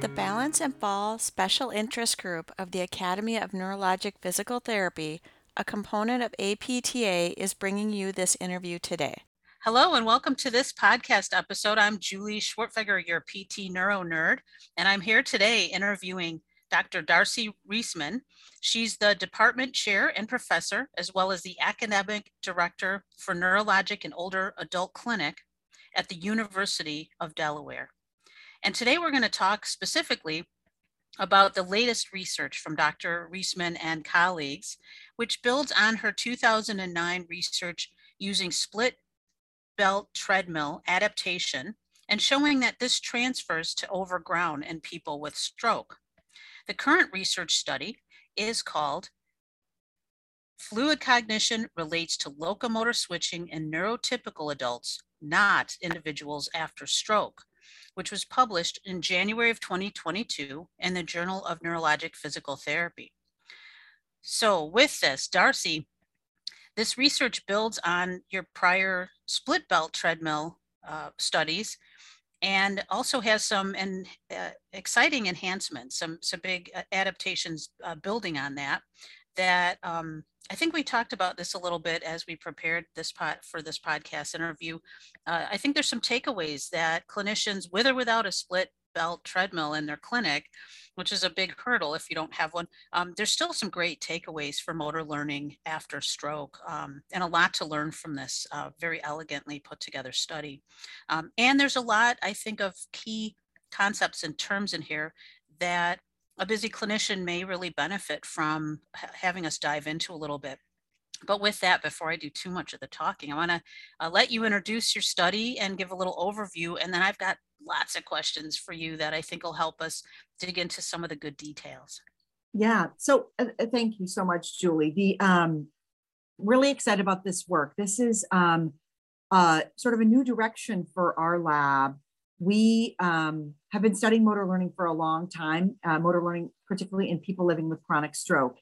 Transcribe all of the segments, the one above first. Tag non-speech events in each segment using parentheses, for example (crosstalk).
The Balance and Fall Special Interest Group of the Academy of Neurologic Physical Therapy, a component of APTA, is bringing you this interview today. Hello and welcome to this podcast episode. I'm Julie Schwertfeger, your PT Neuro Nerd, and I'm here today interviewing Dr. Darcy Reisman. She's the department chair and professor, as well as the academic director for Neurologic and Older Adult Clinic at the University of Delaware. And today we're going to talk specifically about the latest research from Dr. Reisman and colleagues, which builds on her 2009 research using split belt treadmill adaptation and showing that this transfers to overground in people with stroke. The current research study is called Fluid Cognition Relates to Locomotor Switching in Neurotypical Adults, Not Individuals After Stroke which was published in January of 2022 in the Journal of Neurologic Physical Therapy. So, with this, Darcy, this research builds on your prior split belt treadmill uh, studies and also has some uh, exciting enhancements, some some big uh, adaptations uh, building on that. That um, I think we talked about this a little bit as we prepared this pot for this podcast interview. Uh, I think there's some takeaways that clinicians, with or without a split belt treadmill in their clinic, which is a big hurdle if you don't have one, um, there's still some great takeaways for motor learning after stroke um, and a lot to learn from this uh, very elegantly put together study. Um, and there's a lot, I think, of key concepts and terms in here that a busy clinician may really benefit from having us dive into a little bit. But with that, before I do too much of the talking, I want to uh, let you introduce your study and give a little overview. And then I've got lots of questions for you that I think will help us dig into some of the good details. Yeah. So uh, uh thank you so much, Julie. The um, really excited about this work. This is um, uh, sort of a new direction for our lab we um, have been studying motor learning for a long time, uh, motor learning, particularly in people living with chronic stroke.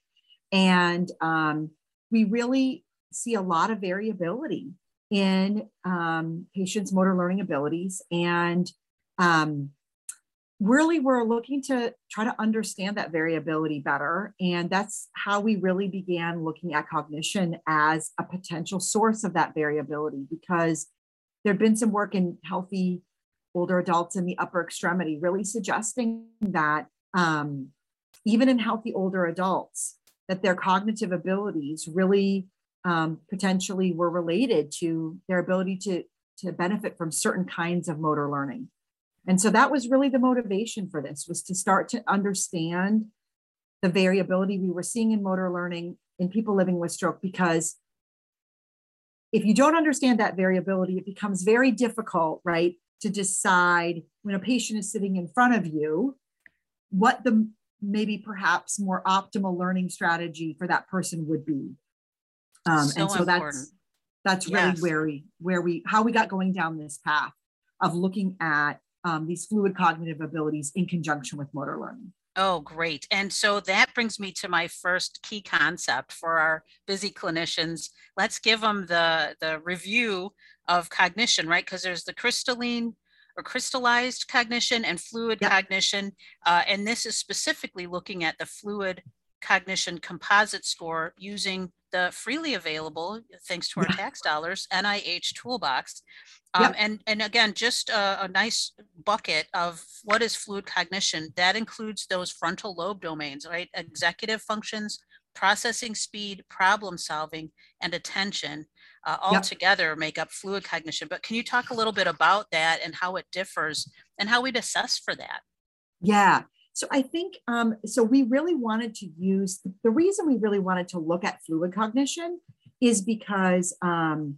And um, we really see a lot of variability in um, patients' motor learning abilities. And um, really, we're looking to try to understand that variability better. And that's how we really began looking at cognition as a potential source of that variability because there had been some work in healthy older adults in the upper extremity, really suggesting that um, even in healthy older adults, that their cognitive abilities really um, potentially were related to their ability to, to benefit from certain kinds of motor learning. And so that was really the motivation for this was to start to understand the variability we were seeing in motor learning in people living with stroke because if you don't understand that variability, it becomes very difficult, right, to decide when a patient is sitting in front of you what the maybe perhaps more optimal learning strategy for that person would be um, so and so important. that's that's really yes. where we where we how we got going down this path of looking at um, these fluid cognitive abilities in conjunction with motor learning Oh, great. And so that brings me to my first key concept for our busy clinicians. Let's give them the, the review of cognition, right? Because there's the crystalline or crystallized cognition and fluid yep. cognition. Uh, and this is specifically looking at the fluid cognition composite score using the freely available, thanks to our yeah. tax dollars, NIH toolbox. Um, yep. and, and again, just a, a, nice bucket of what is fluid cognition. That includes those frontal lobe domains, right? Executive functions, processing speed, problem solving, and attention uh, all yep. together make up fluid cognition. But can you talk a little bit about that and how it differs and how we'd assess for that? Yeah. So I think um, so. We really wanted to use the reason we really wanted to look at fluid cognition is because um,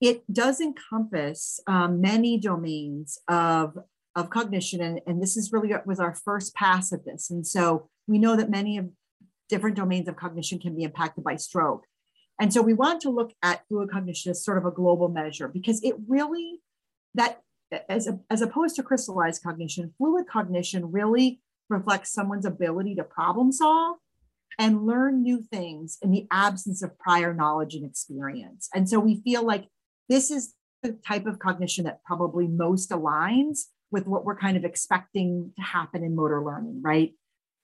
it does encompass um, many domains of of cognition, and, and this is really was our first pass at this. And so we know that many of different domains of cognition can be impacted by stroke. And so we want to look at fluid cognition as sort of a global measure because it really that as, a, as opposed to crystallized cognition, fluid cognition really reflects someone's ability to problem solve and learn new things in the absence of prior knowledge and experience. And so we feel like this is the type of cognition that probably most aligns with what we're kind of expecting to happen in motor learning, right?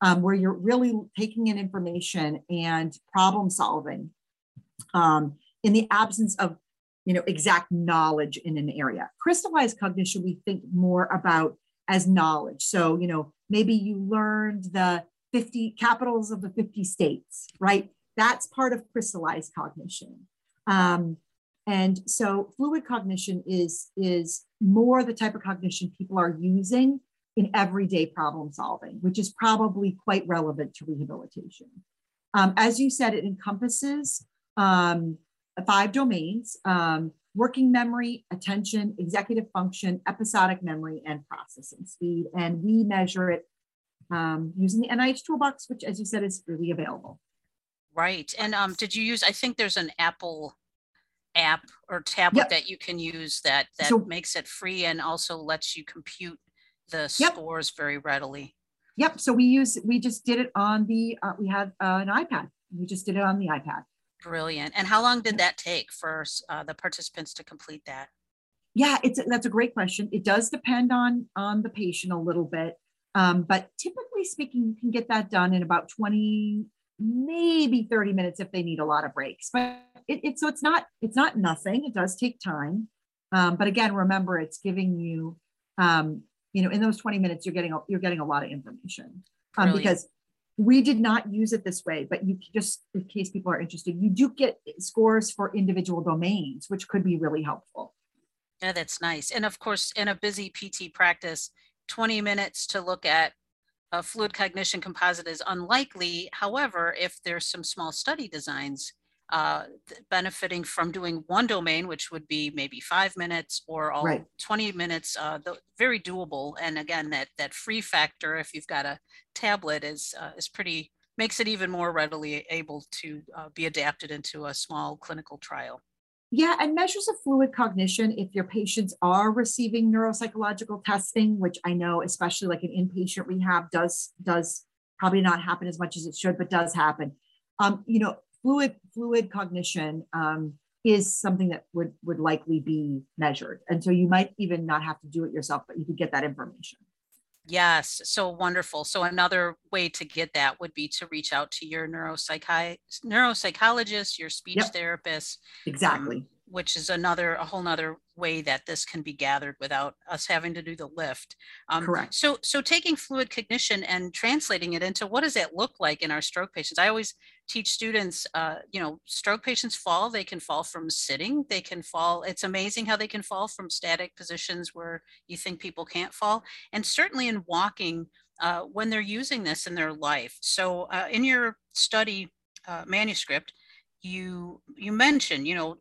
Um, where you're really taking in information and problem solving um, in the absence of you know exact knowledge in an area. Crystallized cognition we think more about as knowledge. So you know maybe you learned the 50 capitals of the 50 states right? That's part of crystallized cognition. Um, and so fluid cognition is is more the type of cognition people are using in everyday problem solving which is probably quite relevant to rehabilitation. Um, as you said it encompasses um, five domains um, working memory, attention, executive function, episodic memory, and processing speed. And we measure it um, using the NIH toolbox, which, as you said, is freely available. Right. And um, did you use, I think there's an Apple app or tablet Yep. that you can use that, that So- makes it free and also lets you compute the Yep. scores very readily. Yep. So we use we just did it on the uh, we had uh, an iPad. We just did it on the iPad. Brilliant. And how long did that take for uh, the participants to complete that? Yeah, it's that's a great question. It does depend on on the patient a little bit, um, but typically speaking, you can get that done in about twenty, maybe thirty minutes if they need a lot of breaks. But it, it's so it's not it's not nothing. It does take time, um, but again, remember it's giving you, um, you know, in those twenty minutes, you're getting a, you're getting a lot of information um, because we did not use it this way, but you just in case people are interested, you do get scores for individual domains, which could be really helpful. Yeah, that's nice. And of course, in a busy PT practice, 20 minutes to look at a fluid cognition composite is unlikely. However, if there's some small study designs uh, benefiting from doing one domain, which would be maybe five minutes or all Right. 20 minutes, uh, tho- very doable. And again, that that free factor, if you've got a tablet, is uh, is pretty makes it even more readily able to uh, be adapted into a small clinical trial. Yeah, and measures of fluid cognition, if your patients are receiving neuropsychological testing, which I know, especially like an inpatient rehab, does does probably not happen as much as it should, but does happen. Um, you know, fluid fluid cognition um, is something that would would likely be measured, and so you might even not have to do it yourself, but you could get that information. Yes, so wonderful. So another way to get that would be to reach out to your neuropsychi- neuropsychologist, your speech Yep. therapist, Exactly. Which is another, a whole nother way that this can be gathered without us having to do the lift. Um, Correct. So, so taking fluid cognition and translating it into what does that look like in our stroke patients? I always teach students, uh, you know, stroke patients fall, they can fall from sitting, they can fall. It's amazing how they can fall from static positions where you think people can't fall. And certainly in walking, uh, when they're using this in their life. So uh, in your study uh, manuscript, you you mentioned, you know,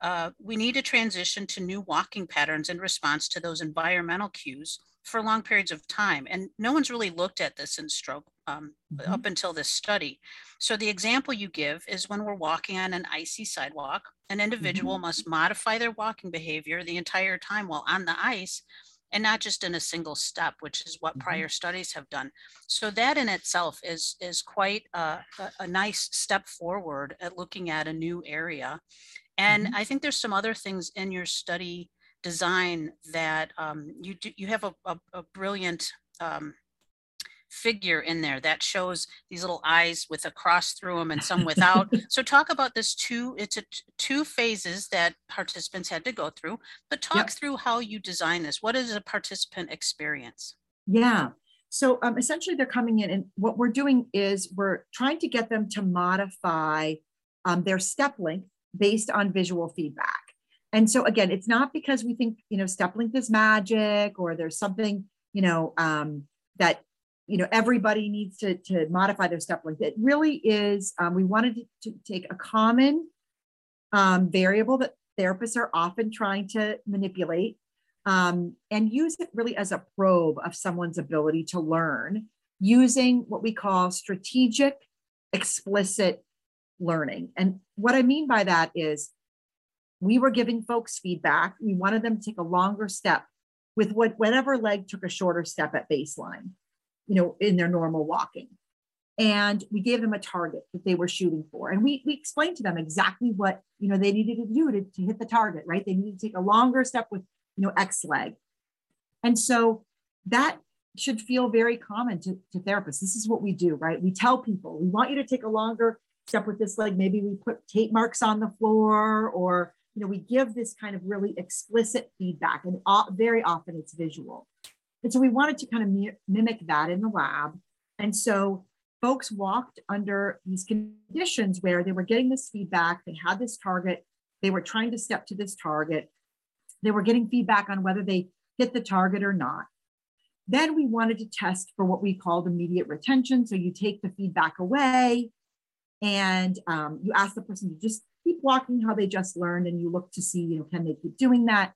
uh, we need to transition to new walking patterns in response to those environmental cues for long periods of time. And no one's really looked at this in stroke um, Mhm. up until this study. So the example you give is when we're walking on an icy sidewalk, an individual must modify their walking behavior the entire time while on the ice and not just in a single step, which is what Mhm. prior studies have done. So that in itself is is quite a, a nice step forward at looking at a new area. And Mhm. I think there's some other things in your study design that um, you do, you have a, a, a brilliant um, figure in there that shows these little eyes with a cross through them and some without. (laughs) so talk about this two, it's a t- two phases that participants had to go through, but talk Yep. through how you design this. What is a participant experience? Yeah. So um, essentially, they're coming in, and what we're doing is we're trying to get them to modify um, their step length based on visual feedback. And so again, it's not because we think you know step length is magic or there's something you know um, that you know everybody needs to to modify their step length. It really is. Um, we wanted to, take a common um, variable that therapists are often trying to manipulate um, and use it really as a probe of someone's ability to learn using what we call strategic explicit learning. And what I mean by that is we were giving folks feedback. We wanted them to take a longer step with what whatever leg took a shorter step at baseline, you know, in their normal walking. And we gave them a target that they were shooting for. And we, we explained to them exactly what, you know, they needed to do to, to hit the target, right? They needed to take a longer step with, you know, X leg. And so that should feel very common to, to therapists. This is what we do, right? We tell people we want you to take a longer step with this leg. Maybe we put tape marks on the floor, or you know, we give this kind of really explicit feedback, and very often it's visual. And so we wanted to kind of mimic that in the lab. And so folks walked under these conditions where they were getting this feedback, they had this target, they were trying to step to this target, they were getting feedback on whether they hit the target or not. Then we wanted to test for what we called immediate retention. So you take the feedback away and um, you ask the person to just keep walking how they just learned and you look to see, you know, can they keep doing that?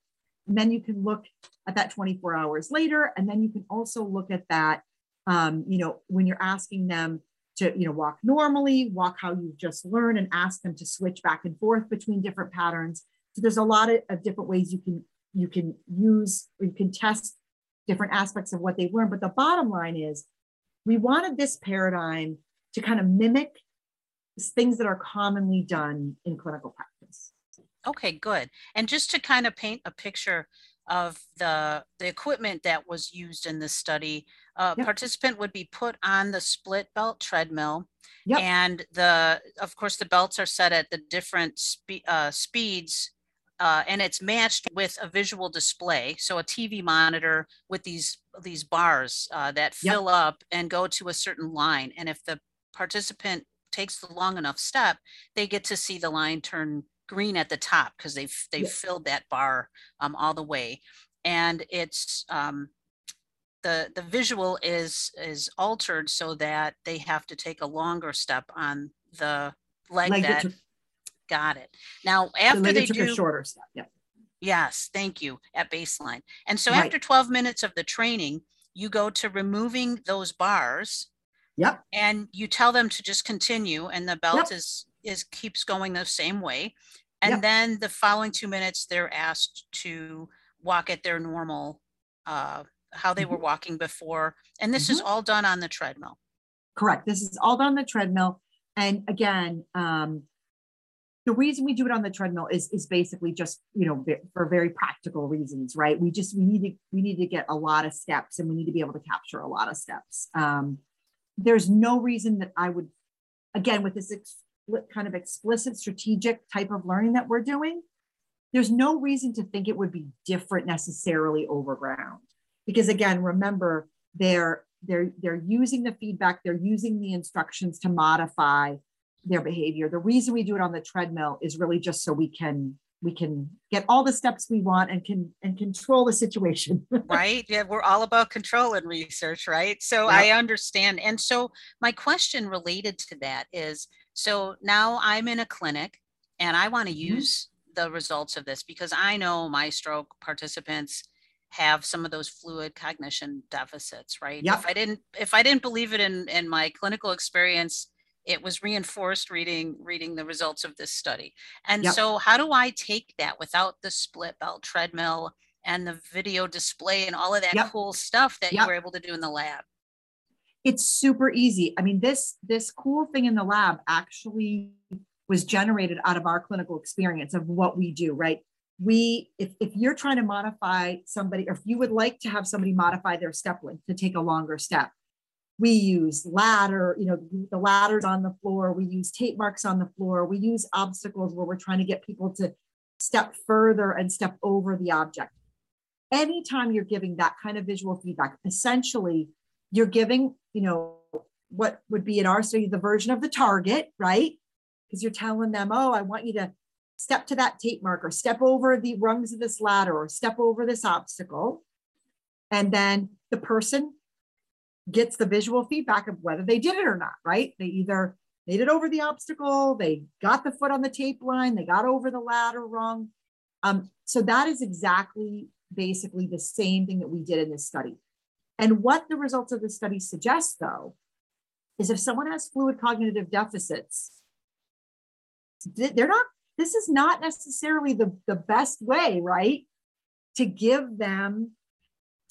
And then you can look at that 24 hours later. And then you can also look at that, um, you know, when you're asking them to, you know, walk normally, walk how you've just learned and ask them to switch back and forth between different patterns. So there's a lot of, of different ways you can you can use or you can test different aspects of what they've learned. But the bottom line is we wanted this paradigm to kind of mimic things that are commonly done in clinical practice. Okay, good. And just to kind of paint a picture of the the equipment that was used in this study, a yep. participant would be put on the split belt treadmill, yep. and the of course the belts are set at the different spe- uh, speeds uh, and it's matched with a visual display, so a TV monitor with these these bars uh, that fill yep. up and go to a certain line. And if the participant takes the long enough step, they get to see the line turn green at the top because they've they've yep. filled that bar um, all the way. And it's um, the the visual is is altered so that they have to take a longer step on the leg, leg that Got it. Now, after they do a shorter step, yeah. Yes, thank you at baseline. And so right. after 12 minutes of the training, you go to removing those bars. Yep. And you tell them to just continue and the belt yep. is is keeps going the same way. And yep. then the following 2 minutes they're asked to walk at their normal uh how they mm-hmm. were walking before and this mm-hmm. is all done on the treadmill. Correct. This is all done on the treadmill and again um the reason we do it on the treadmill is is basically just you know for very practical reasons right we just we need to we need to get a lot of steps and we need to be able to capture a lot of steps um, there's no reason that i would again with this ex- kind of explicit strategic type of learning that we're doing there's no reason to think it would be different necessarily over ground because again remember they're they're they're using the feedback they're using the instructions to modify their behavior. The reason we do it on the treadmill is really just so we can we can get all the steps we want and can and control the situation. (laughs) right. Yeah, we're all about control and research, right? So yep. I understand. And so my question related to that is so now I'm in a clinic and I want to mm-hmm. use the results of this because I know my stroke participants have some of those fluid cognition deficits, right? Yep. If I didn't if I didn't believe it in in my clinical experience it was reinforced reading reading the results of this study and yep. so how do i take that without the split belt treadmill and the video display and all of that yep. cool stuff that yep. you were able to do in the lab it's super easy i mean this this cool thing in the lab actually was generated out of our clinical experience of what we do right we if, if you're trying to modify somebody or if you would like to have somebody modify their step length to take a longer step we use ladder, you know, the ladders on the floor. We use tape marks on the floor. We use obstacles where we're trying to get people to step further and step over the object. Anytime you're giving that kind of visual feedback, essentially you're giving, you know, what would be in our study the version of the target, right? Because you're telling them, oh, I want you to step to that tape mark or step over the rungs of this ladder or step over this obstacle. And then the person gets the visual feedback of whether they did it or not, right? They either made it over the obstacle, they got the foot on the tape line, they got over the ladder wrong. Um, so that is exactly basically the same thing that we did in this study. And what the results of the study suggest, though, is if someone has fluid cognitive deficits, they're not, this is not necessarily the, the best way, right? To give them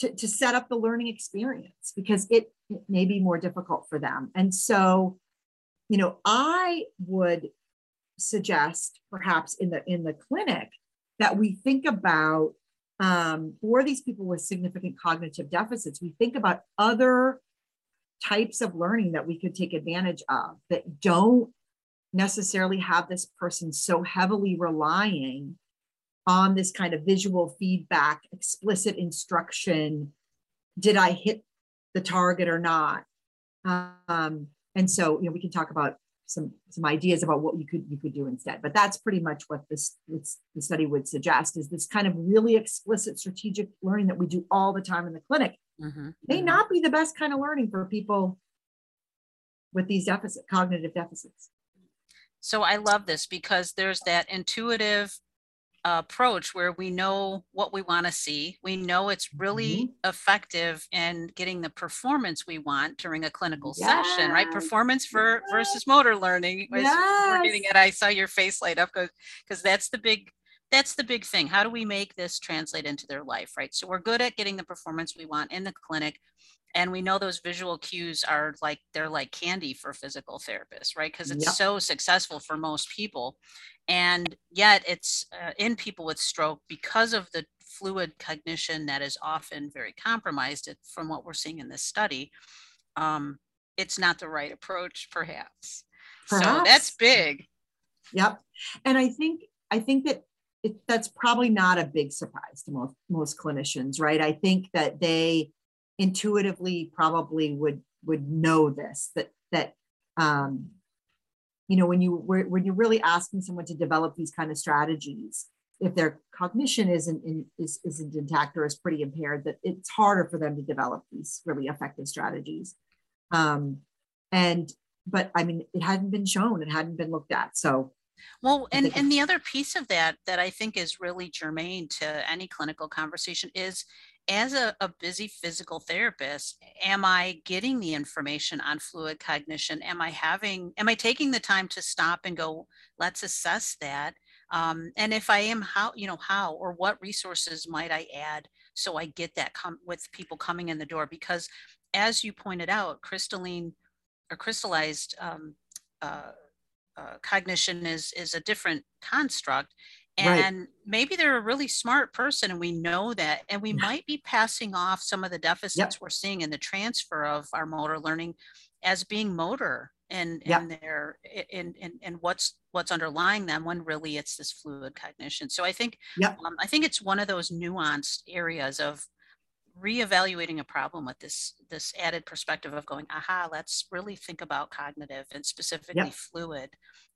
to, to set up the learning experience because it, it may be more difficult for them. And so, you know, I would suggest perhaps in the in the clinic that we think about um, for these people with significant cognitive deficits, we think about other types of learning that we could take advantage of that don't necessarily have this person so heavily relying on this kind of visual feedback, explicit instruction. Did I hit the target or not? Um, and so, you know, we can talk about some some ideas about what you could you could do instead. But that's pretty much what this, this the study would suggest is this kind of really explicit strategic learning that we do all the time in the clinic Mhm, may mhm. not be the best kind of learning for people with these deficit cognitive deficits. So I love this because there's that intuitive approach where we know what we want to see. We know it's really mm-hmm. effective in getting the performance we want during a clinical session, right? Performance for versus motor learning. is- We're getting Yes. it. I saw your face light up because because that's the big that's the big thing. How do we make this translate into their life, right? So we're good at getting the performance we want in the clinic. And we know those visual cues are like they're like candy for physical therapists, right? Because it's Yep. so successful for most people. And yet it's uh, in people with stroke because of the fluid cognition that is often very compromised from what we're seeing in this study. Um, it's not the right approach, perhaps. So that's big. Yep. And I think I think that it, that's probably not a big surprise to most most clinicians, right? I think that they intuitively probably would would know this that that um, you know when you when when you're really asking someone to develop these kind of strategies, if their cognition isn't in, is isn't intact or is pretty impaired, that it's harder for them to develop these really effective strategies. Um, and but I mean, it hadn't been shown, it hadn't been looked at, so. Well, and, and the other piece of that that I think is really germane to any clinical conversation is as a, a busy physical therapist, am I getting the information on fluid cognition? Am I having, am I taking the time to stop and go, let's assess that? Um, and if I am, how, you know, how or what resources might I add so I get that come with people coming in the door? Because as you pointed out, crystalline or crystallized um, uh, uh, cognition is is a different construct Right. and maybe they're a really smart person and we know that and we Yeah. might be passing off some of the deficits we're seeing in the transfer of our motor learning as being motor and Yep. and their and, in and what's what's underlying them when really it's this fluid cognition so i think Yep. um, i think it's one of those nuanced areas of reevaluating a problem with this this added perspective of going aha let's really think about cognitive and specifically fluid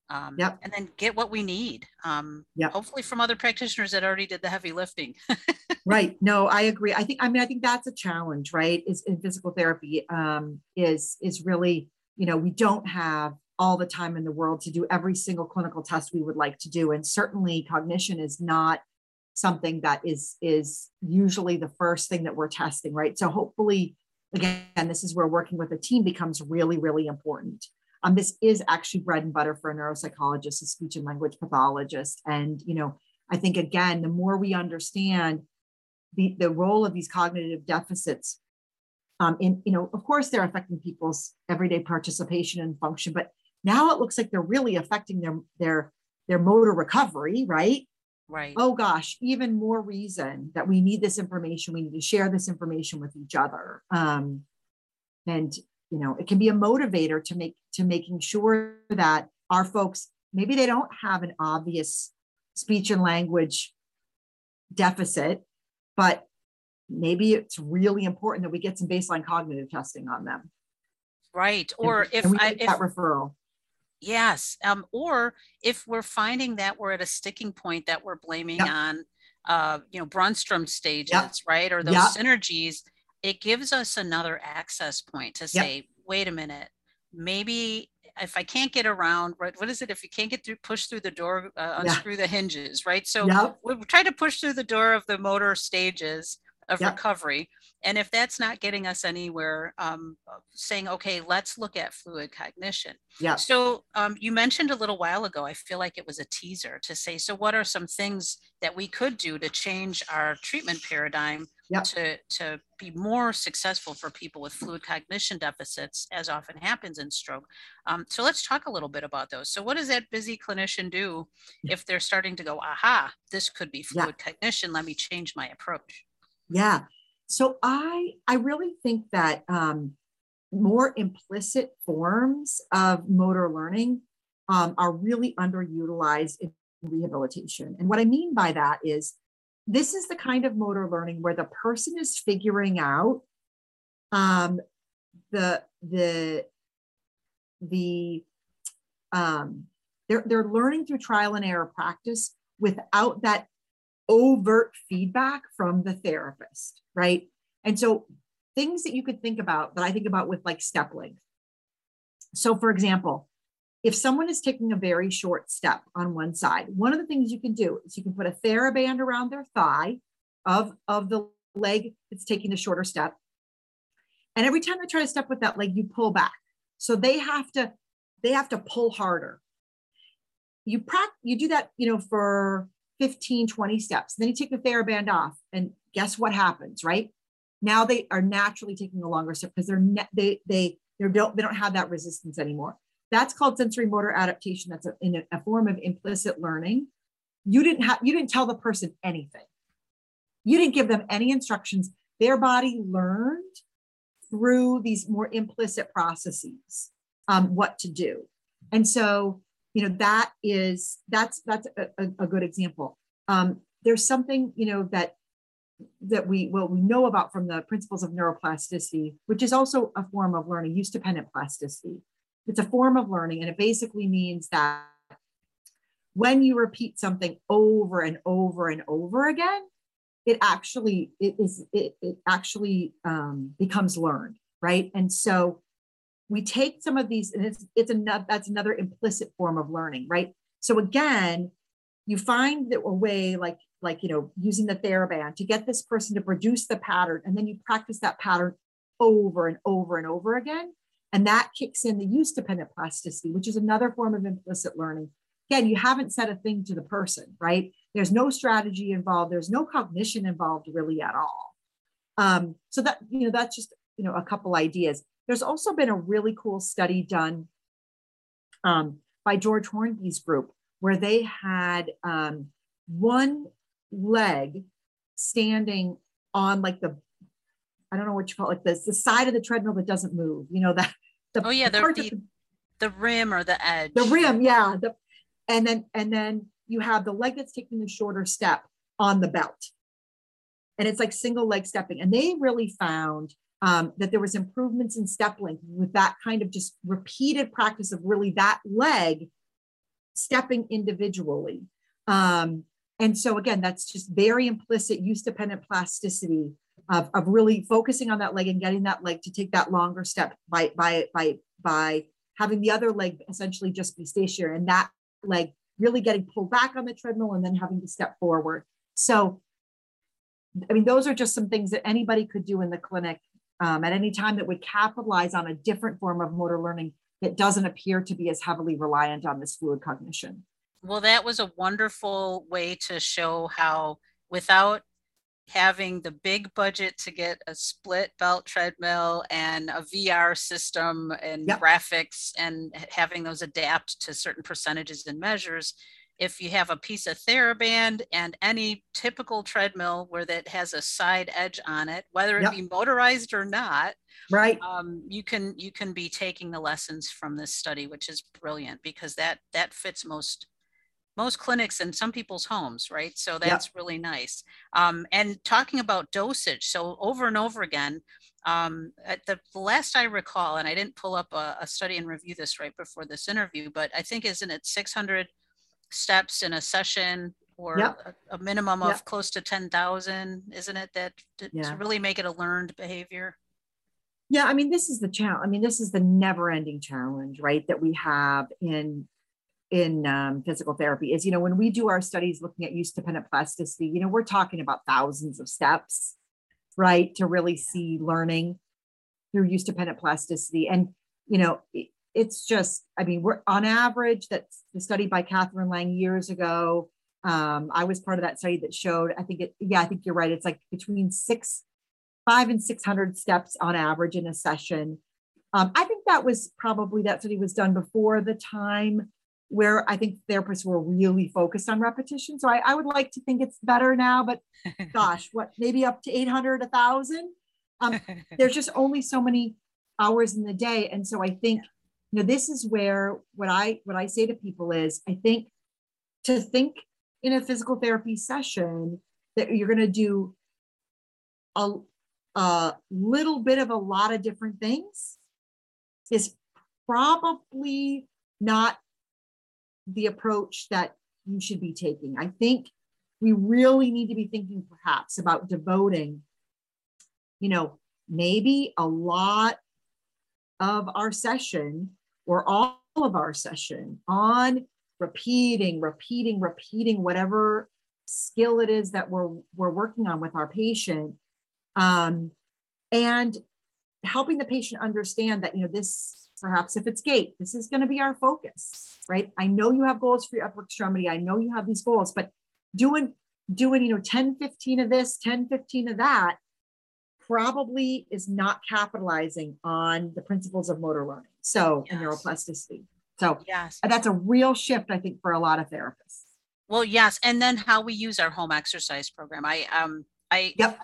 um, Yep. and then get what we need um, Yep. hopefully from other practitioners that already did the heavy lifting (laughs) Right. No, I agree. I think, I mean, I think that's a challenge, right? Is in physical therapy, um, is, is really, you know, we don't have all the time in the world to do every single clinical test we would like to do. And certainly cognition is not something that is, is usually the first thing that we're testing, right? So hopefully, again, this is where working with a team becomes really, really important. Um, this is actually bread and butter for a neuropsychologist, a speech and language pathologist. And, you know, I think again, the more we understand the, the role of these cognitive deficits um, in, you know, of course they're affecting people's everyday participation and function, but now it looks like they're really affecting their, their, their motor recovery, right? right Oh gosh, even more reason that we need this information. We need to share this information with each other. Um, and you know, it can be a motivator to make to making sure that our folks maybe they don't have an obvious speech and language deficit, but maybe it's really important that we get some baseline cognitive testing on them. right And- or if and i if that referral. Yes, um, or if we're finding that we're at a sticking point that we're blaming Yep. on, uh, you know, Brunnstrom stages, right? Or those Yep. synergies, it gives us another access point to Yep. say, wait a minute, maybe if I can't get around, right? What is it? If you can't get through, push through the door, uh, Yeah. unscrew the hinges, right? So Yep. we try to push through the door of the motor stages of Yep. recovery. And if that's not getting us anywhere, um, saying, okay, let's look at fluid cognition. Yeah. So um, you mentioned a little while ago, I feel like it was a teaser to say, so what are some things that we could do to change our treatment paradigm Yep. to, to be more successful for people with fluid cognition deficits, as often happens in stroke? Um, so let's talk a little bit about those. So what does that busy clinician do if they're starting to go, aha, this could be fluid cognition, let me change my approach? Yeah. So I I really think that um, more implicit forms of motor learning um, are really underutilized in rehabilitation. And what I mean by that is this is the kind of motor learning where the person is figuring out um, the the the um, they're they're learning through trial and error practice without that overt feedback from the therapist, right? And so things that you could think about that I think about with like step length. So, for example, if someone is taking a very short step on one side, one of the things you can do is you can put a TheraBand around their thigh of, of the leg that's taking the shorter step. And every time they try to step with that leg, you pull back. So they have to, they have to pull harder. You practice, you do that, you know, for 15, 20 steps. Then you take the TheraBand off, and guess what happens, right? Now they are naturally taking a longer step because they're ne- they they they don't they don't have that resistance anymore. That's called sensory motor adaptation. That's a, in a, a form of implicit learning. You didn't have you didn't tell the person anything. You didn't give them any instructions. Their body learned through these more implicit processes um, what to do. And so you know that is that's that's a, a, good example. Um, there's something you know that that we well we know about from the principles of neuroplasticity which is also a form of learning use dependent plasticity. It's a form of learning and it basically means that when you repeat something over and over and over again it actually it is it, it actually um, becomes learned right? And so we take some of these and it's it's another that's another implicit form of learning right? So again you find that a way like like you know using the TheraBand to get this person to produce the pattern and then you practice that pattern over and over and over again and that kicks in the use dependent plasticity which is another form of implicit learning. Again you haven't said a thing to the person right? There's no strategy involved there's no cognition involved really at all. Um, so that you know that's just you know a couple ideas there's also been a really cool study done um, by George Hornby's group where they had um, one leg standing on like the, I don't know what you call it, like this, the side of the treadmill that doesn't move. You know that. The, Oh, yeah, the- part the The rim or the edge? the rim, yeah. The, and then and then you have the leg that's taking the shorter step on the belt, and it's like single leg stepping. And they really found um, that there was improvements in step length with that kind of just repeated practice of really that leg stepping individually. Um, and so again, that's just very implicit use dependent plasticity of, of really focusing on that leg and getting that leg to take that longer step by by by by having the other leg essentially just be stationary and that leg really getting pulled back on the treadmill and then having to step forward. So, I mean, those are just some things that anybody could do in the clinic um, at any time that would capitalize on a different form of motor learning that doesn't appear to be as heavily reliant on this fluid cognition. Well, that was a wonderful way to show how without having the big budget to get a split belt treadmill and a VR system and Yep. graphics and having those adapt to certain percentages and measures. If you have a piece of TheraBand and any typical treadmill where that has a side edge on it, whether it Yep. be motorized or not, Right. um, you can you can be taking the lessons from this study, which is brilliant because that that fits most most clinics and some people's homes, right? So that's really nice. Um, and talking about dosage, so over and over again, um, at the, the last I recall, and I didn't pull up a, a study and review this right before this interview, but I think isn't it 600 steps in a session or Yep. a, a minimum of Yep. close to 10,000, isn't it? That to, to really make it a learned behavior. Yeah, I mean, this is the challenge. I mean, this is the never-ending challenge, right? That we have in in um, physical therapy is, you know, when we do our studies looking at use dependent plasticity, you know, we're talking about thousands of steps. right? To really see learning through use dependent plasticity. And, you know, it, it's just, I mean, we're on average, that's the study by Catherine Lang years ago. Um, I was part of that study that showed, I think it, yeah, I think you're right. It's like between six, five and 600 steps on average in a session. Um, I think that was probably that study was done before the time where I think therapists were really focused on repetition. So I, I would like to think it's better now, but (laughs) gosh, what maybe up to 800, 1,000? Um, (laughs) there's just only so many hours in the day. And so I think, you know, this is where what I what I say to people is I think to think in a physical therapy session that you're going to do a, a little bit of a lot of different things is probably not the approach that you should be taking. I think we really need to be thinking perhaps about devoting, you know, maybe a lot of our session or all of our session on repeating, repeating, repeating whatever skill it is that we're we're working on with our patient. Um, and helping the patient understand that you know this perhaps if it's gait this is going to be our focus right i know you have goals for your upper extremity i know you have these goals but doing doing you know 10 15 of this 10 15 of that probably is not capitalizing on the principles of motor learning so yes. and neuroplasticity so yes that's a real shift i think for a lot of therapists well yes and then how we use our home exercise program i um i yep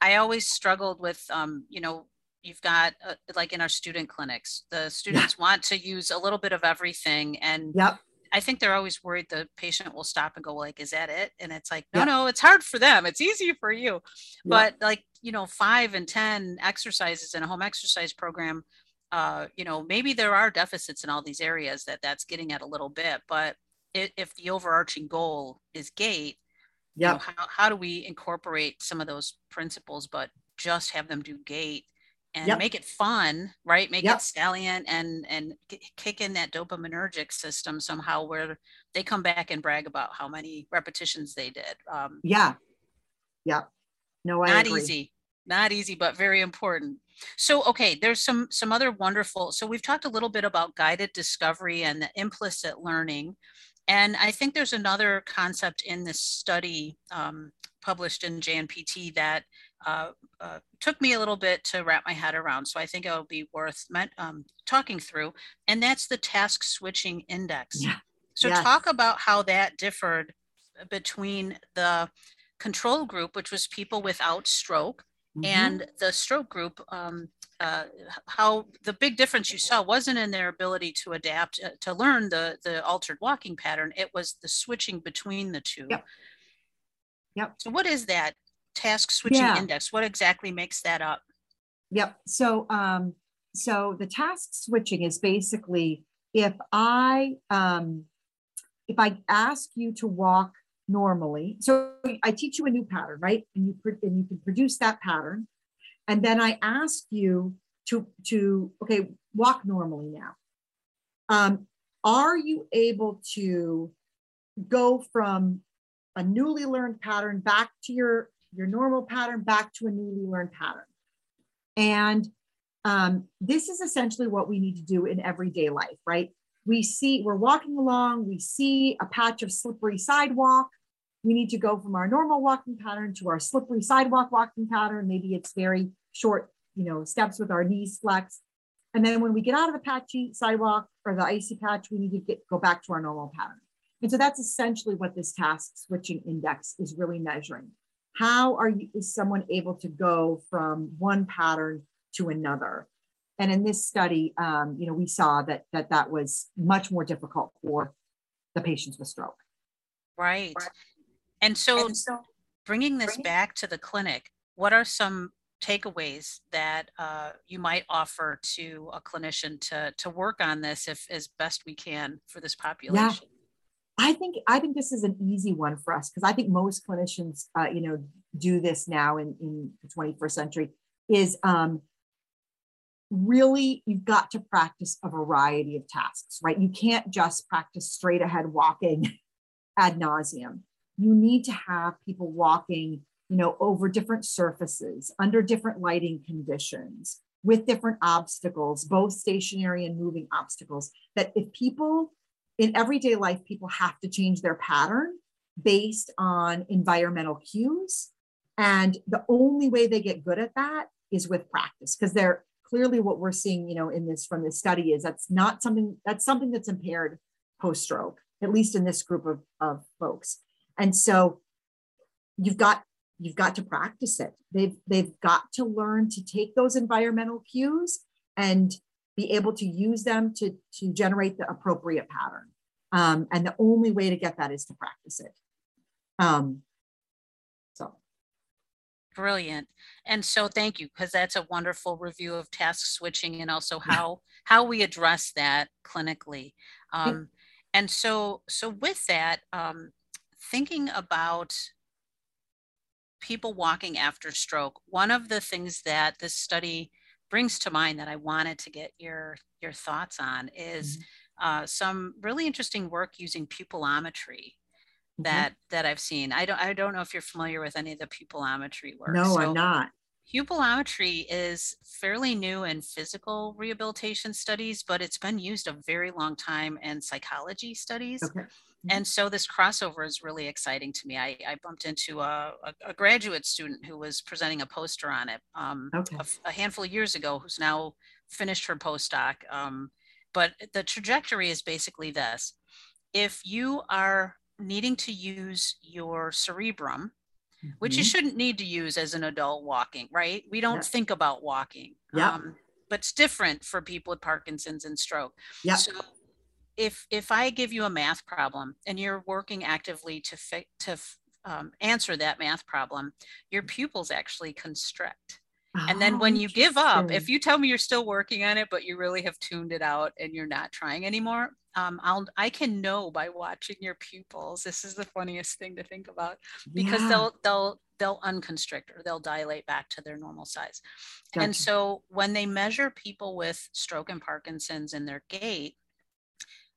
i always struggled with um you know you've got uh, like in our student clinics the students yeah. want to use a little bit of everything and yep. i think they're always worried the patient will stop and go like is that it and it's like no yep. no it's hard for them it's easy for you yep. but like you know five and ten exercises in a home exercise program uh, you know maybe there are deficits in all these areas that that's getting at a little bit but it, if the overarching goal is gait yeah you know, how, how do we incorporate some of those principles but just have them do gait and yep. make it fun, right? Make yep. it salient and and kick in that dopaminergic system somehow where they come back and brag about how many repetitions they did. Um, yeah, yeah. No, I not agree. easy, not easy, but very important. So, okay, there's some some other wonderful. So we've talked a little bit about guided discovery and the implicit learning, and I think there's another concept in this study um, published in JNPT that uh, uh, took me a little bit to wrap my head around. So I think it'll be worth um, talking through. And that's the task switching index. Yeah. So yes. talk about how that differed between the control group, which was people without stroke, mm-hmm. and the stroke group. Um, uh, how the big difference you saw wasn't in their ability to adapt uh, to learn the the altered walking pattern. It was the switching between the two. Yep. Yep. So what is that? task switching yeah. index. What exactly makes that up? Yep. So, um, so the task switching is basically if I um, if I ask you to walk normally, so I teach you a new pattern, right? And you and you can produce that pattern, and then I ask you to to okay walk normally now. Um, are you able to go from a newly learned pattern back to your your normal pattern back to a newly learned pattern. And um, this is essentially what we need to do in everyday life, right? We see, we're walking along, we see a patch of slippery sidewalk. We need to go from our normal walking pattern to our slippery sidewalk walking pattern. Maybe it's very short, you know, steps with our knees flexed. And then when we get out of the patchy sidewalk or the icy patch, we need to get, go back to our normal pattern. And so that's essentially what this task switching index is really measuring how are you is someone able to go from one pattern to another and in this study um, you know we saw that that that was much more difficult for the patients with stroke right and so, and so bringing this bringing, back to the clinic what are some takeaways that uh, you might offer to a clinician to to work on this if as best we can for this population yeah. I think I think this is an easy one for us because I think most clinicians, uh, you know, do this now in, in the 21st century. Is um, really you've got to practice a variety of tasks, right? You can't just practice straight ahead walking (laughs) ad nauseum. You need to have people walking you know, over different surfaces, under different lighting conditions, with different obstacles, both stationary and moving obstacles, that if people in everyday life, people have to change their pattern based on environmental cues. And the only way they get good at that is with practice, because they're clearly what we're seeing, you know, in this from this study is that's not something that's something that's impaired post-stroke, at least in this group of, of folks. And so you've got you've got to practice it. They've they've got to learn to take those environmental cues and be able to use them to to generate the appropriate pattern. Um, and the only way to get that is to practice it. Um, brilliant. And so thank you because that's a wonderful review of task switching and also how how we address that clinically. Um, and so so with that um, thinking about people walking after stroke, one of the things that this study brings to mind that I wanted to get your your thoughts on is mm-hmm. uh, some really interesting work using pupillometry mm-hmm. that that I've seen. I don't I don't know if you're familiar with any of the pupillometry work. No, so, I'm not. Pupillometry is fairly new in physical rehabilitation studies, but it's been used a very long time in psychology studies. Okay. Mm-hmm. And so this crossover is really exciting to me. I, I bumped into a, a, a, graduate student who was presenting a poster on it um, okay. a, a, handful of years ago, who's now finished her postdoc. Um, but the trajectory is basically this. If you are needing to use your cerebrum, mm-hmm. which you mm-hmm. shouldn't need to use as an adult walking, right? We don't yeah. think about walking. Yeah. Um, but it's different for people with Parkinson's and stroke. Yeah. So if if I give you a math problem and you're working actively to fi- to um, answer that math problem, your pupils actually constrict. And then when oh, you give up, if you tell me you're still working on it, but you really have tuned it out and you're not trying anymore, um, I'll I can know by watching your pupils. This is the funniest thing to think about because yeah. they'll they'll they'll unconstrict or they'll dilate back to their normal size. Gotcha. And so when they measure people with stroke and Parkinson's in their gait,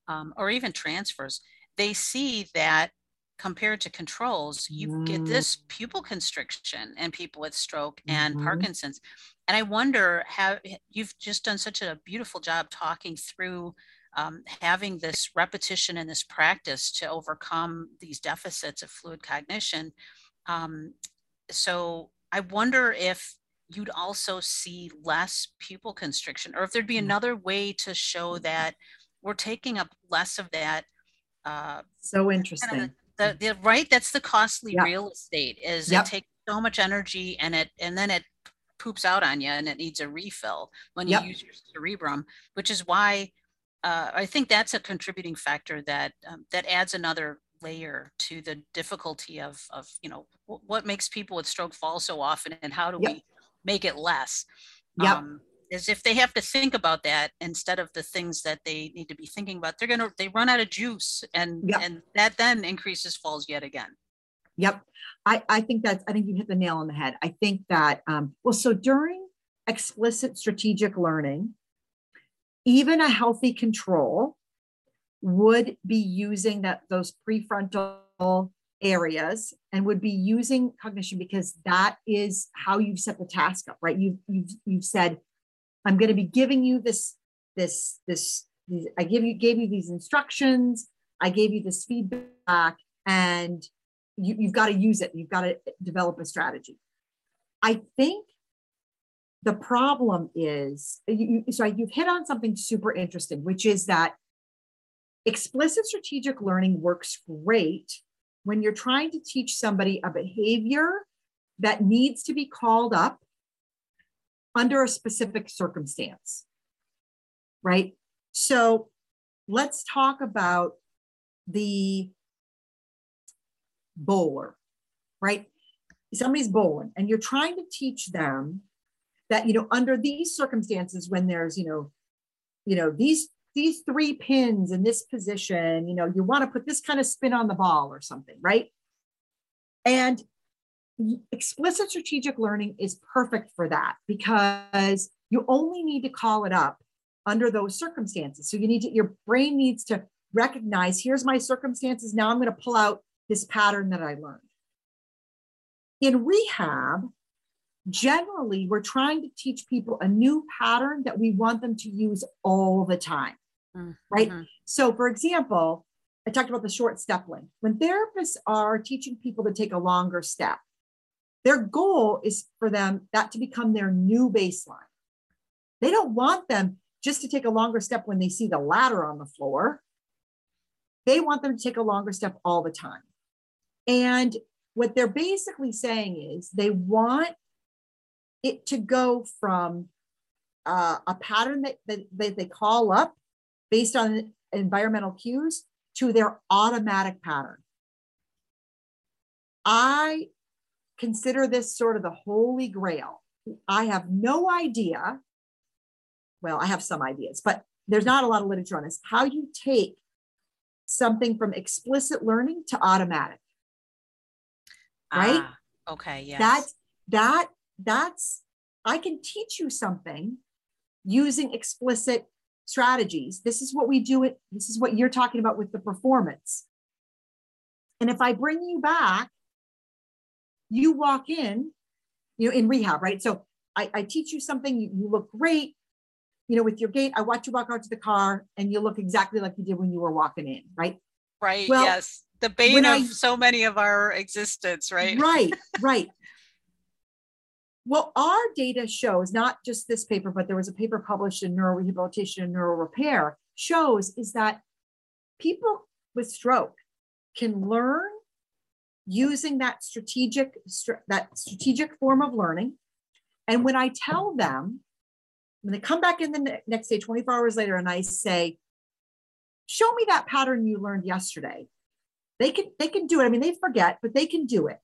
um, or even transfers, they see that compared to controls, you mm. get this pupil constriction in people with stroke and mm-hmm. Parkinson's. And I wonder how you've just done such a beautiful job talking through um, having this repetition and this practice to overcome these deficits of fluid cognition. Um, so I wonder if you'd also see less pupil constriction or if there'd be mm. another way to show that we're taking up less of that. Uh, so interesting. Kind of the, the, right, that's the costly yep. real estate. Is yep. it takes so much energy and it and then it poops out on you and it needs a refill when you yep. use your cerebrum, which is why uh, I think that's a contributing factor that um, that adds another layer to the difficulty of of you know w- what makes people with stroke fall so often and how do we make it less. Yeah. Um, is if they have to think about that instead of the things that they need to be thinking about they're going to they run out of juice and yep. and that then increases falls yet again. Yep. I i think that's i think you hit the nail on the head. I think that um well so during explicit strategic learning even a healthy control would be using that those prefrontal areas and would be using cognition because that is how you've set the task up right? You've you've, you've said I'm going to be giving you this, this, this, I give you, gave you these instructions. I gave you this feedback and you, you've got to use it. You've got to develop a strategy. I think the problem is, you, so you've hit on something super interesting, which is that explicit strategic learning works great when you're trying to teach somebody a behavior that needs to be called up under a specific circumstance, right? So let's talk about the bowler, right? Somebody's bowling and you're trying to teach them that, you know, under these circumstances, when there's, you know, you know, these these three pins in this position, you know, you want to put this kind of spin on the ball or something, right? And explicit strategic learning is perfect for that because you only need to call it up under those circumstances. So you need to, your brain needs to recognize here's my circumstances. Now I'm going to pull out this pattern that I learned. in rehab, generally we're trying to teach people a new pattern that we want them to use all the time. Mm, Right. So, for example, I talked about the short step length. When therapists are teaching people to take a longer step, their goal is for them that to become their new baseline. They don't want them just to take a longer step when they see the ladder on the floor. They want them to take a longer step all the time. And what they're basically saying is they want it to go from uh, a pattern that, that, that they call up based on environmental cues to their automatic pattern. I consider this sort of the holy grail. I have no idea. Well, I have some ideas, but there's not a lot of literature on this. How you take something from explicit learning to automatic. Right? Ah, okay, yes. That that that's I can teach you something using explicit strategies. This is what we do it. This is what you're talking about with the performance. And if I bring you back, you walk in, you know, in rehab, right? So I, I teach you something, you, you look great, you know, with your gait. I watch you walk out to the car and you look exactly like you did when you were walking in, right? right, well, yes. The bane of I- so many of our existence, right? Right, (laughs) right. Well, our data shows not just this paper, but there was a paper published in Neurorehabilitation and Neural Repair shows is that people with stroke can learn using that strategic str- that strategic form of learning. And when I tell them, when they come back in the ne- next day, 24 hours later, and I say, "Show me that pattern you learned yesterday," they can they can do it. I mean, they forget, but they can do it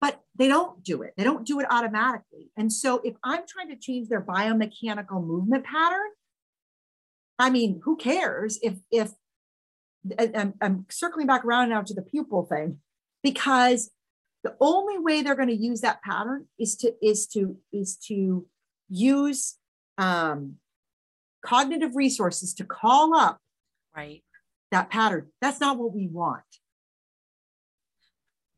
but they don't do it. They don't do it automatically. And so if I'm trying to change their biomechanical movement pattern, I mean, who cares if if I'm, I'm circling back around now to the pupil thing because the only way they're going to use that pattern is to is to is to use um, cognitive resources to call up Right. that pattern. That's not what we want.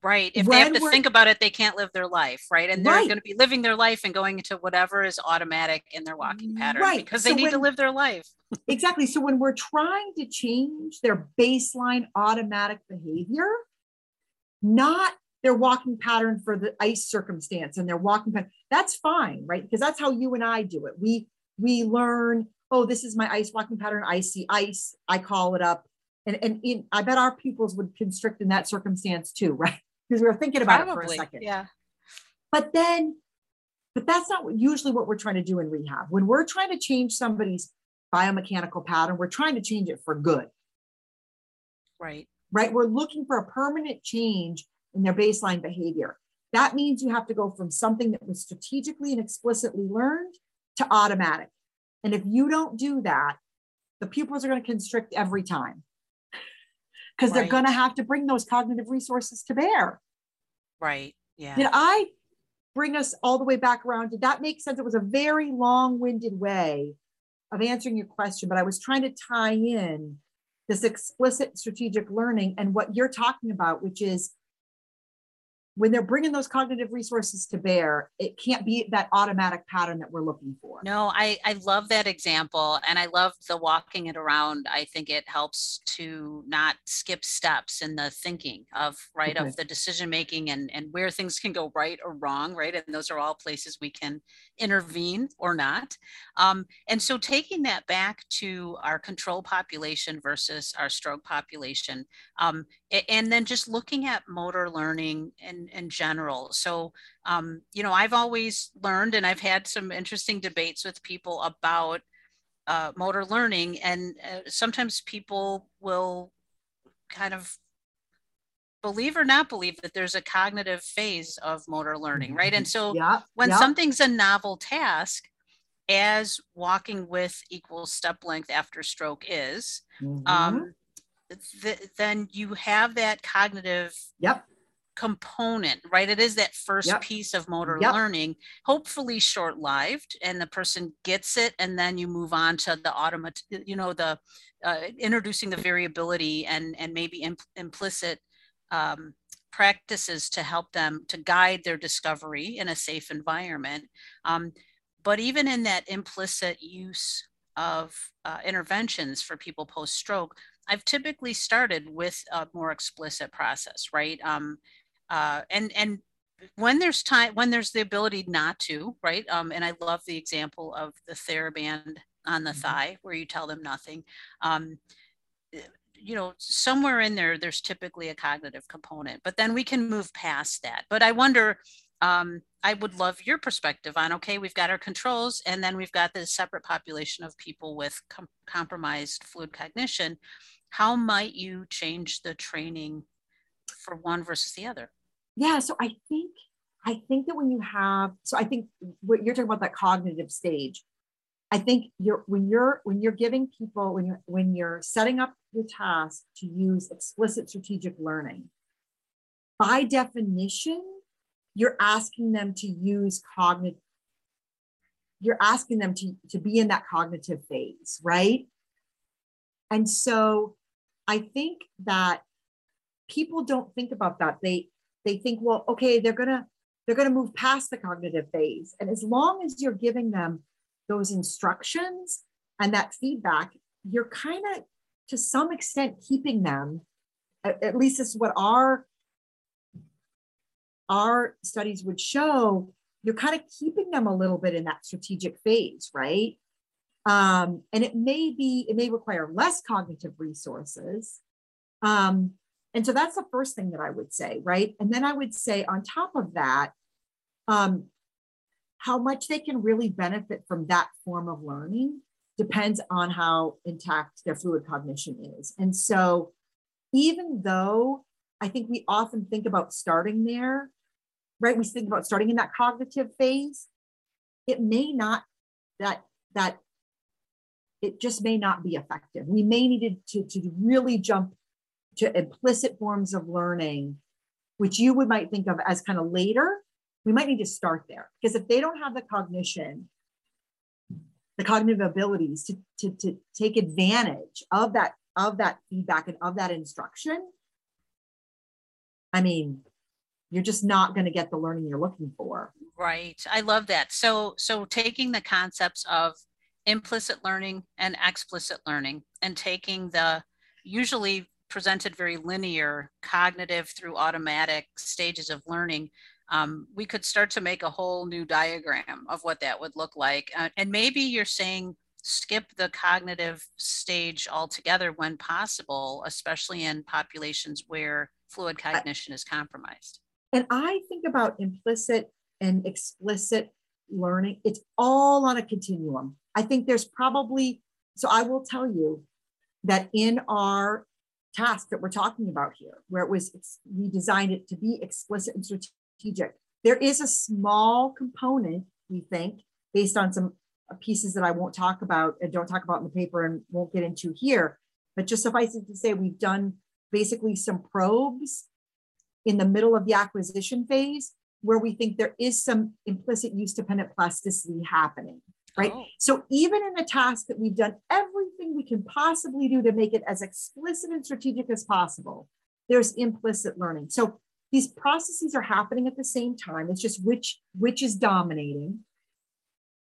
Right. If they have to think about it, they can't live their life, right? And they're Right. going to be living their life and going into whatever is automatic in their walking mm, pattern Right. because they So need to live their life. Exactly. So when we're trying to change their baseline automatic behavior, not their walking pattern for the ice circumstance and their walking pattern, that's fine, right? Because that's how you and I do it. We we learn, oh, this is my ice walking pattern. I see ice, I call it up. And and in, I bet our pupils would constrict in that circumstance too, (laughs) right? Because we were thinking about it for a second. Yeah. but then but that's not usually what we're trying to do in rehab. When we're trying to change somebody's biomechanical pattern we're trying to change it for good. Right. right? We're looking for a permanent change in their baseline behavior. That means you have to go from something that was strategically and explicitly learned to automatic. And if you don't do that the pupils are going to constrict every time because they're going to have to bring those cognitive resources to bear Right. Yeah. did I bring us all the way back around? Did that make sense? It was a very long winded way of answering your question, but I was trying to tie in this explicit strategic learning and what you're talking about, which is when they're bringing those cognitive resources to bear, it can't be that automatic pattern that we're looking for. No, I, I love that example and I love the walking it around. I think it helps to not skip steps in the thinking of, right, Okay. of the decision making and, and where things can go right or wrong, right? And those are all places we can intervene or not. Um, and so taking that back to our control population versus our stroke population, um, and then just looking at motor learning in, in general. So um, you know, I've always learned and I've had some interesting debates with people about uh, motor learning, and uh, sometimes people will kind of believe or not believe that there's a cognitive phase of motor learning, right? And so Yeah. when yeah, something's a novel task, as walking with equal step length after stroke is, mhm, um, th- then you have that cognitive yep. Component, right? It is that first Yep. piece of motor Yep. learning, hopefully short lived, and the person gets it, and then you move on to the automat, you know, the uh, introducing the variability and and maybe imp- implicit um, practices to help them to guide their discovery in a safe environment. Um, but even in that implicit use of uh, interventions for people post stroke, I've typically started with a more explicit process, right? Um, uh, and and when there's time, when there's the ability not to, right? Um, and I love the example of the TheraBand on the Mhm. thigh where you tell them nothing. Um, eh, you know, somewhere in there, there's typically a cognitive component, but then we can move past that. But I wonder, um, I would love your perspective on, okay, we've got our controls and then we've got this separate population of people with com- compromised fluid cognition. How might you change the training for one versus the other? Yeah, so I think I think that when you have so I think what you're talking about that cognitive stage. I think you're when you're when you're giving people when you're when you're setting up your task to use explicit strategic learning, by definition, you're asking them to use cognitive you're asking them to, to be in that cognitive phase, right? And so I think that people don't think about that. They they think, well, okay, they're gonna they're gonna move past the cognitive phase. And as long as you're giving them those instructions and that feedback, you're kind of to some extent keeping them, at, at least this is what our our studies would show, you're kind of keeping them a little bit in that strategic phase, right? Um, and it may be, it may require less cognitive resources. Um, and so that's the first thing that I would say, right? And then I would say, on top of that, um, how much they can really benefit from that form of learning depends on how intact their fluid cognition is. And so, even though I think we often think about starting there, right? We think about starting in that cognitive phase. It may not that that it just may not be effective. We may need to, to really jump to implicit forms of learning, which you would might think of as kind of later. We might need to start there because if they don't have the cognition, the cognitive abilities to, to, to take advantage of that of that feedback and of that instruction, I mean, you're just not going to get the learning you're looking for. Right. I love that. So so taking the concepts of implicit learning and explicit learning and taking the usually presented very linear cognitive through automatic stages of learning um, we could start to make a whole new diagram of what that would look like. Uh, and maybe you're saying skip the cognitive stage altogether when possible especially in populations where fluid cognition is compromised. And i think about implicit and explicit learning. It's all on a continuum. I think there's probably, so I will tell you that in our task that we're talking about here, where it was, we designed it to be explicit and strategic, there is a small component, we think, based on some pieces that I won't talk about and don't talk about in the paper and won't get into here. But just suffice it to say, we've done basically some probes in the middle of the acquisition phase where we think there is some implicit use dependent plasticity happening right? Oh. So even in a task that we've done everything we can possibly do to make it as explicit and strategic as possible, there's implicit learning. So these processes are happening at the same time. It's just which which is dominating,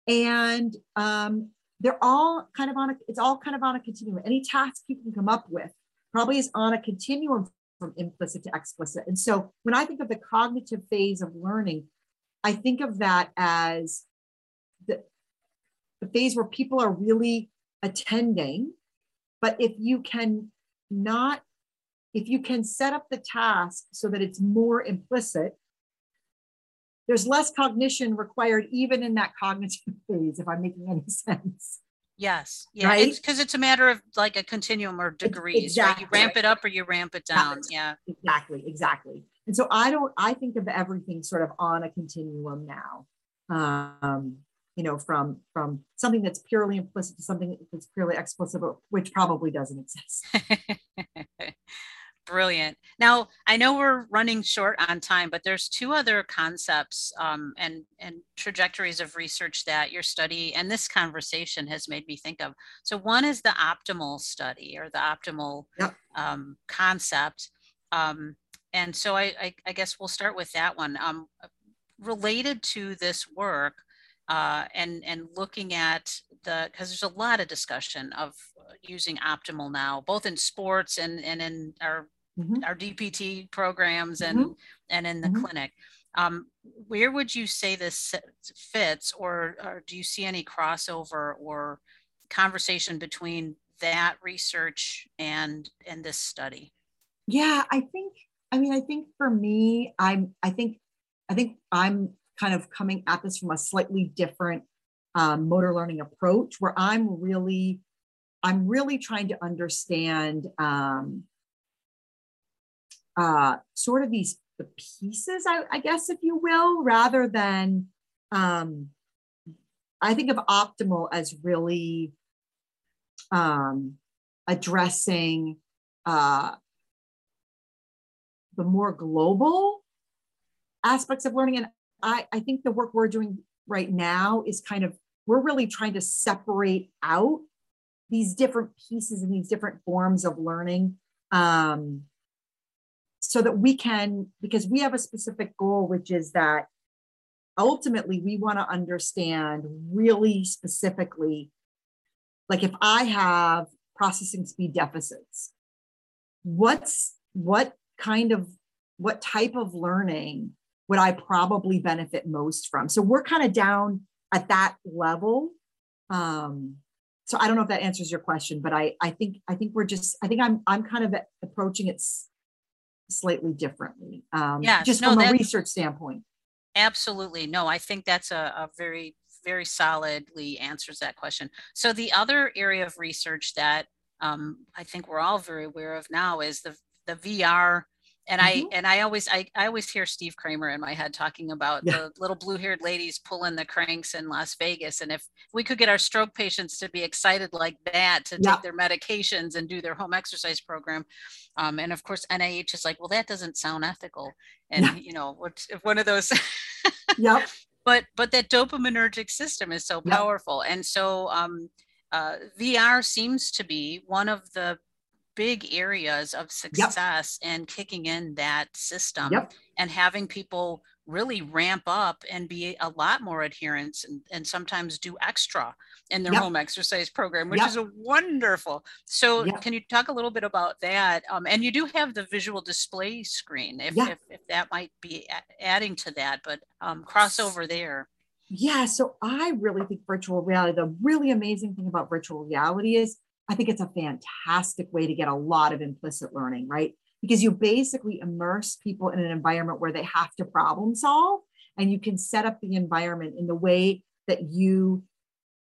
and um, they're all kind of on a. It's all kind of on a continuum. Any task you can come up with probably is on a continuum from implicit to explicit. And so when I think of the cognitive phase of learning, I think of that as the phase where people are really attending. But if you can not, if you can set up the task so that it's more implicit, there's less cognition required even in that cognitive (laughs) phase, if I'm making any sense. Yes. Yeah. Right? Because it's, it's, a matter of like a continuum or degrees. Exactly. Right? You ramp it up or you ramp it down. Yeah. Exactly. Exactly. And so I don't, I think of everything sort of on a continuum now. Um, you know, from from something that's purely implicit to something that's purely explicit, which probably doesn't exist. (laughs) Brilliant. Now, I know we're running short on time, but there's two other concepts um, and, and trajectories of research that your study and this conversation has made me think of. So one is the optimal study or the optimal yep. um, concept. Um, and so I, I, I guess we'll start with that one. Um, related to this work, uh, and and looking at the because there's a lot of discussion of using optimal now, both in sports and and in our Mhm. our DPT programs and and in the Mhm. clinic. Um, where would you say this fits, or, or do you see any crossover or conversation between that research and and this study? Yeah, I think, I mean, I think for me, I'm, I think, I think I'm kind of coming at this from a slightly different um, motor learning approach where I'm really, I'm really trying to understand um, uh, sort of these the pieces, I, I guess, if you will, rather than um, I think of optimal as really um, addressing uh, the more global aspects of learning. And I, I think the work we're doing right now is kind of, we're really trying to separate out these different pieces and these different forms of learning um, so that we can, because we have a specific goal, which is that ultimately we want to understand really specifically, like if I have processing speed deficits, what's what kind of what type of learning would I probably benefit most from? So we're kind of down at that level. Um, so I don't know if that answers your question, but I I think I think we're just I think I'm I'm kind of approaching it slightly differently. Um, Yes, just no, from a research standpoint. Absolutely. No, I think that's a, a very, very solidly answers that question. So the other area of research that um, I think we're all very aware of now is the the VR. And I Mhm. and I always I, I always hear Steve Cramer in my head talking about Yeah. the little blue haired ladies pulling the cranks in Las Vegas. And if we could get our stroke patients to be excited like that to Yeah. take their medications and do their home exercise program, um, and of course NIH is like, well, that doesn't sound ethical. And Yeah. you know, what if one of those Yep. (laughs) but but that dopaminergic system is so powerful and so um, uh, vr seems to be one of the big areas of success in kicking in that system Yep. and having people really ramp up and be a lot more adherence and, and sometimes do extra in their Yep. home exercise program which Yep. is a wonderful so Yep. can you talk a little bit about that um, and you do have the visual display screen if, if, if that might be adding to that but um, crossover there Yeah, so I really think virtual reality, the really amazing thing about virtual reality is I think it's a fantastic way to get a lot of implicit learning, right? Because you basically immerse people in an environment where they have to problem solve and you can set up the environment in the way that you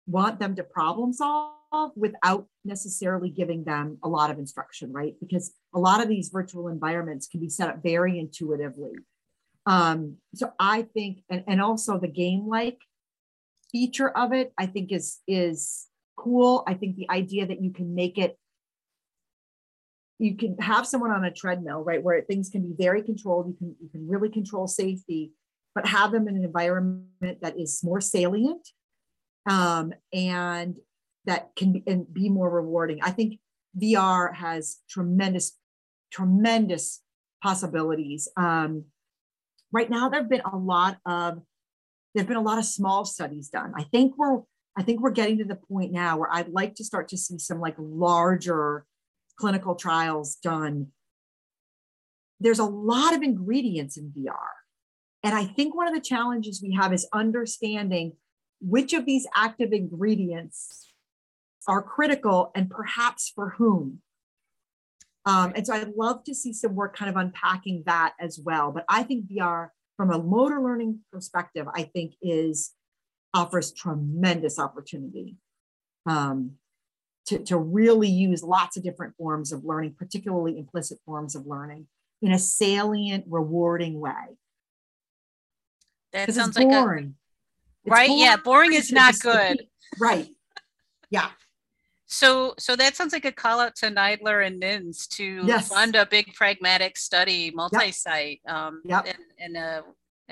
want them to problem solve without necessarily giving them a lot of instruction, right? Because a lot of these virtual environments can be set up very intuitively. Um, so I think, and, and also the game like feature of it, I think is is cool. I think the idea that you can make it, you can have someone on a treadmill, right, where things can be very controlled. You can you can really control safety, but have them in an environment that is more salient, um, and that can be, and be more rewarding. I think VR has tremendous, tremendous possibilities. Um, right now there have been a lot of there've been a lot of small studies done i think we're i think we're getting to the point now where i'd like to start to see some like larger clinical trials done. There's a lot of ingredients in vr and i think one of the challenges we have is understanding which of these active ingredients are critical and perhaps for whom. Um, and so I'd love to see some work kind of unpacking that as well. But I think VR, from a motor learning perspective, I think is offers tremendous opportunity um, to, to really use lots of different forms of learning, particularly implicit forms of learning, in a salient, rewarding way. that sounds like boring. Right yeah boring is not good Right. Yeah. So, so that sounds like a call out to NIDILRR and NINDS to Yes. fund a big pragmatic study, multi-site. Um, Yep. and, and, uh,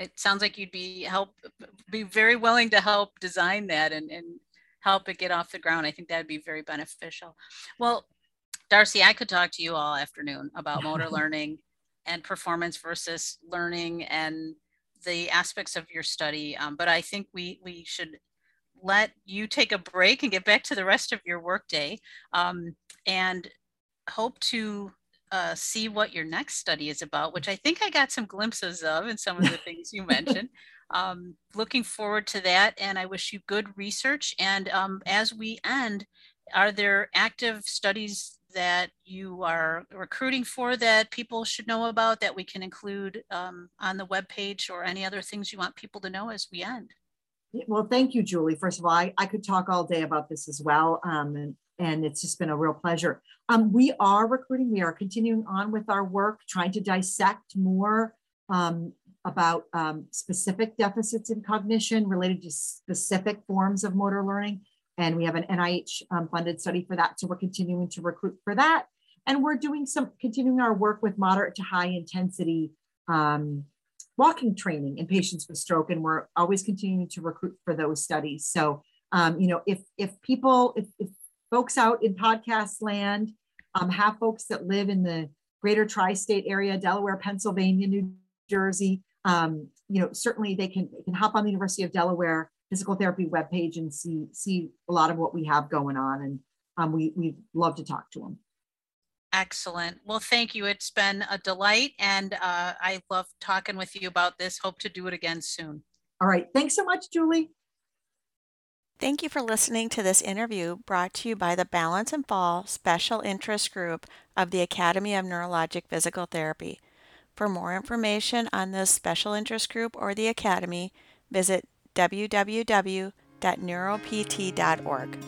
it sounds like you'd be help, be very willing to help design that and, and help it get off the ground. I think that'd be very beneficial. Well, Darcy, I could talk to you all afternoon about motor (laughs) learning. and performance versus learning and the aspects of your study. Um, but I think we we should let you take a break and get back to the rest of your workday um, and hope to uh, see what your next study is about, which I think I got some glimpses of in some of the (laughs) things you mentioned. Um, looking forward to that, and I wish you good research. And um, as we end, are there active studies that you are recruiting for that people should know about that we can include um, on the webpage or any other things you want people to know as we end? Well, thank you, Julie. First of all, I, I could talk all day about this as well. Um, and, and it's just been a real pleasure. Um, we are recruiting, we are continuing on with our work, trying to dissect more um, about um, specific deficits in cognition related to specific forms of motor learning. And we have an NIH um, funded study for that. So we're continuing to recruit for that. And we're doing some, continuing our work with moderate to high intensity um, walking training in patients with stroke. And we're always continuing to recruit for those studies. So, um, you know, if, if people, if, if folks out in podcast land um, have folks that live in the greater tri-state area, Delaware, Pennsylvania, New Jersey, um, you know, certainly they can, they can hop on the University of Delaware physical therapy webpage and see see a lot of what we have going on. And um, we we love to talk to them. Excellent. Well, thank you. It's been a delight, and uh, I love talking with you about this. Hope to do it again soon. All right. Thanks so much, Julie. Thank you for listening to this interview brought to you by the Balance and Fall Special Interest Group of the Academy of Neurologic Physical Therapy. For more information on this special interest group or the Academy, visit www.neuropt.org.